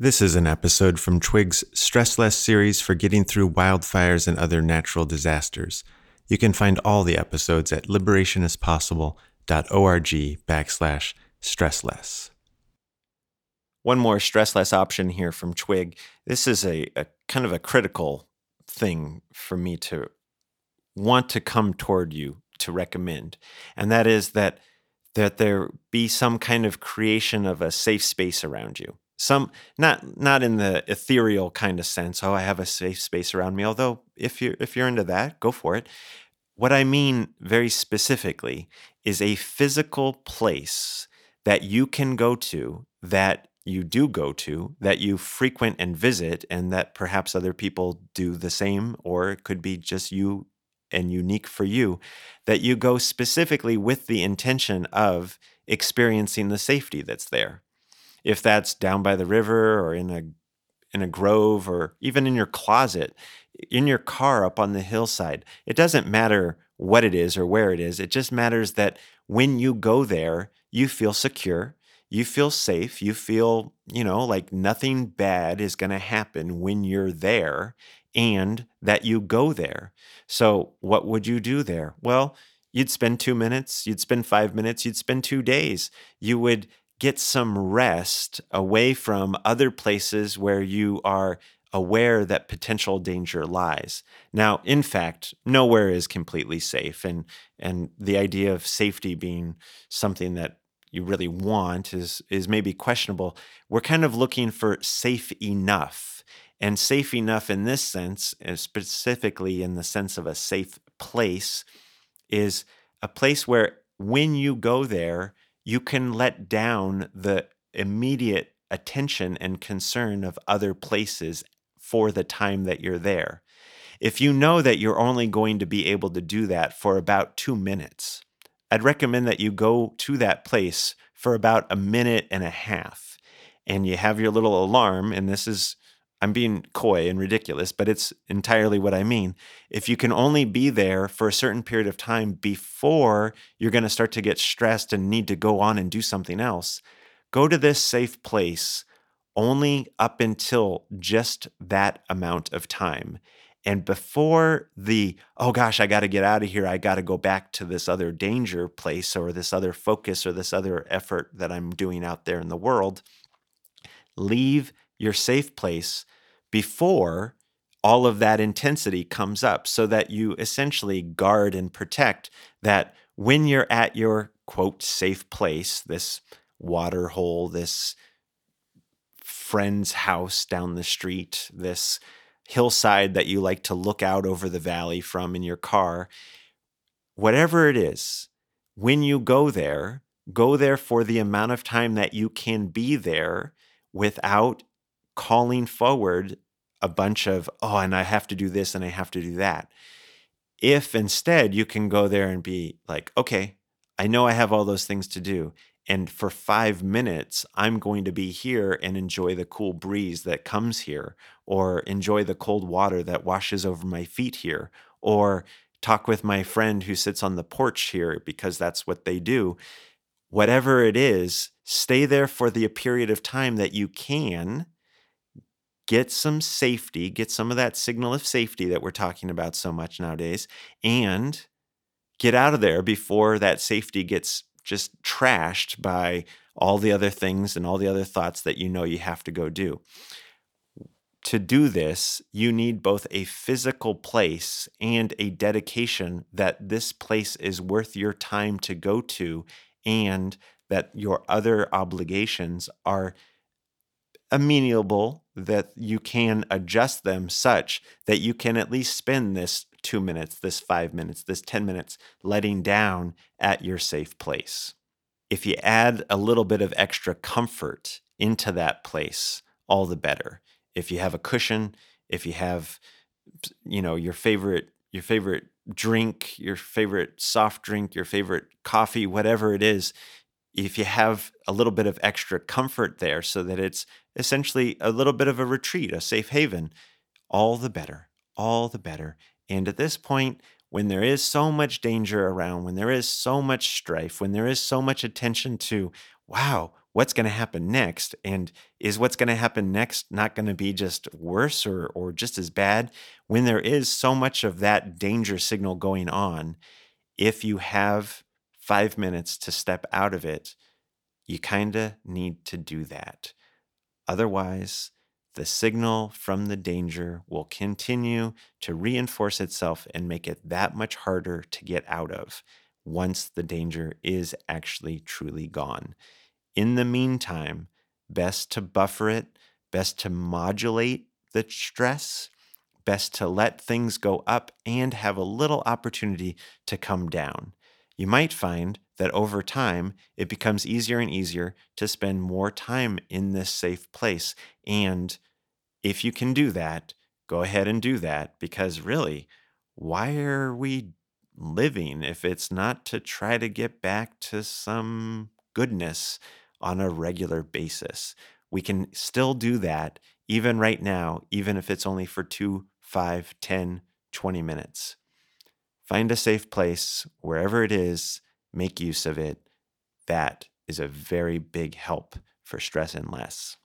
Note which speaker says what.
Speaker 1: This is an episode from Twig's Stress Less series for getting through wildfires and other natural disasters. You can find all the episodes at liberationispossible.org backslash stressless. One more stress less option here from Twig. This is a, a kind of a critical thing for me to want to come toward you to recommend, and that is that that there be some kind of creation of a safe space around you some not not in the ethereal kind of sense oh i have a safe space around me although if you're if you're into that go for it. What i mean very specifically is a physical place that you can go to that you do go to that you frequent and visit and that perhaps other people do the same or it could be just you and unique for you that you go specifically with the intention of experiencing the safety that's there if that's down by the river or in a in a grove or even in your closet, in your car up on the hillside. It doesn't matter what it is or where it is. It just matters that when you go there, you feel secure, you feel safe, you feel, you know, like nothing bad is going to happen when you're there and that you go there. So, what would you do there? Well, you'd spend two minutes, you'd spend five minutes, you'd spend two days. You would get some rest away from other places where you are aware that potential danger lies. Now, in fact, nowhere is completely safe and and the idea of safety being something that you really want is is maybe questionable. We're kind of looking for safe enough. And safe enough in this sense, eh, specifically in the sense of a safe place, is a place where when you go there, you can let down the immediate attention and concern of other places for the time that you're there. If you know that you're only going to be able to do that for about two minutes, I'd recommend that you go to that place for about a minute and a half and you have your little alarm. And this is I'm being coy and ridiculous, but it's entirely what I mean. If you can only be there for a certain period of time before you're going to start to get stressed and need to go on and do something else, go to this safe place only up until just that amount of time. And before the, oh gosh, I got to get out of here, I got to go back to this other danger place or this other focus or this other effort that I'm doing out there in the world, leave your safe place before all of that intensity comes up so that you essentially guard and protect that when you're at your quote safe place, this water hole, this friend's house down the street, this hillside that you like to look out over the valley from in your car, whatever it is, when you go there, go there for the amount of time that you can be there without calling forward a bunch of, oh, and I have to do this and I have to do that. If instead you can go there and be like, okay, I know I have all those things to do. And for five minutes, I'm going to be here and enjoy the cool breeze that comes here, or enjoy the cold water that washes over my feet here, or talk with my friend who sits on the porch here because that's what they do. Whatever it is, stay there for the period of time that you can get some safety, get some of that signal of safety that we're talking about so much nowadays, and get out of there before that safety gets just trashed by all the other things and all the other thoughts that you know you have to go do. To do this, you need both a physical place and a dedication that this place is worth your time to go to and that your other obligations are amenable that you can adjust them such that you can at least spend this two minutes, this five minutes, this 10 minutes letting down at your safe place. If you add a little bit of extra comfort into that place, all the better. If you have a cushion, if you have, you know, your favorite, your favorite drink, your favorite soft drink, your favorite coffee, whatever it is, if you have a little bit of extra comfort there so that it's essentially a little bit of a retreat, a safe haven, all the better, all the better. And at this point, when there is so much danger around, when there is so much strife, when there is so much attention to, wow, what's going to happen next and is what's going to happen next not going to be just worse or or just as bad when there is so much of that danger signal going on if you have 5 minutes to step out of it you kind of need to do that otherwise the signal from the danger will continue to reinforce itself and make it that much harder to get out of once the danger is actually truly gone. In the meantime, best to buffer it, best to modulate the stress, best to let things go up and have a little opportunity to come down. You might find that over time, it becomes easier and easier to spend more time in this safe place. And if you can do that, go ahead and do that because really, why are we living if it's not to try to get back to some goodness on a regular basis. We can still do that even right now, even if it's only for two, five, 10, 20 minutes. Find a safe place wherever it is, make use of it. That is a very big help for stress and less.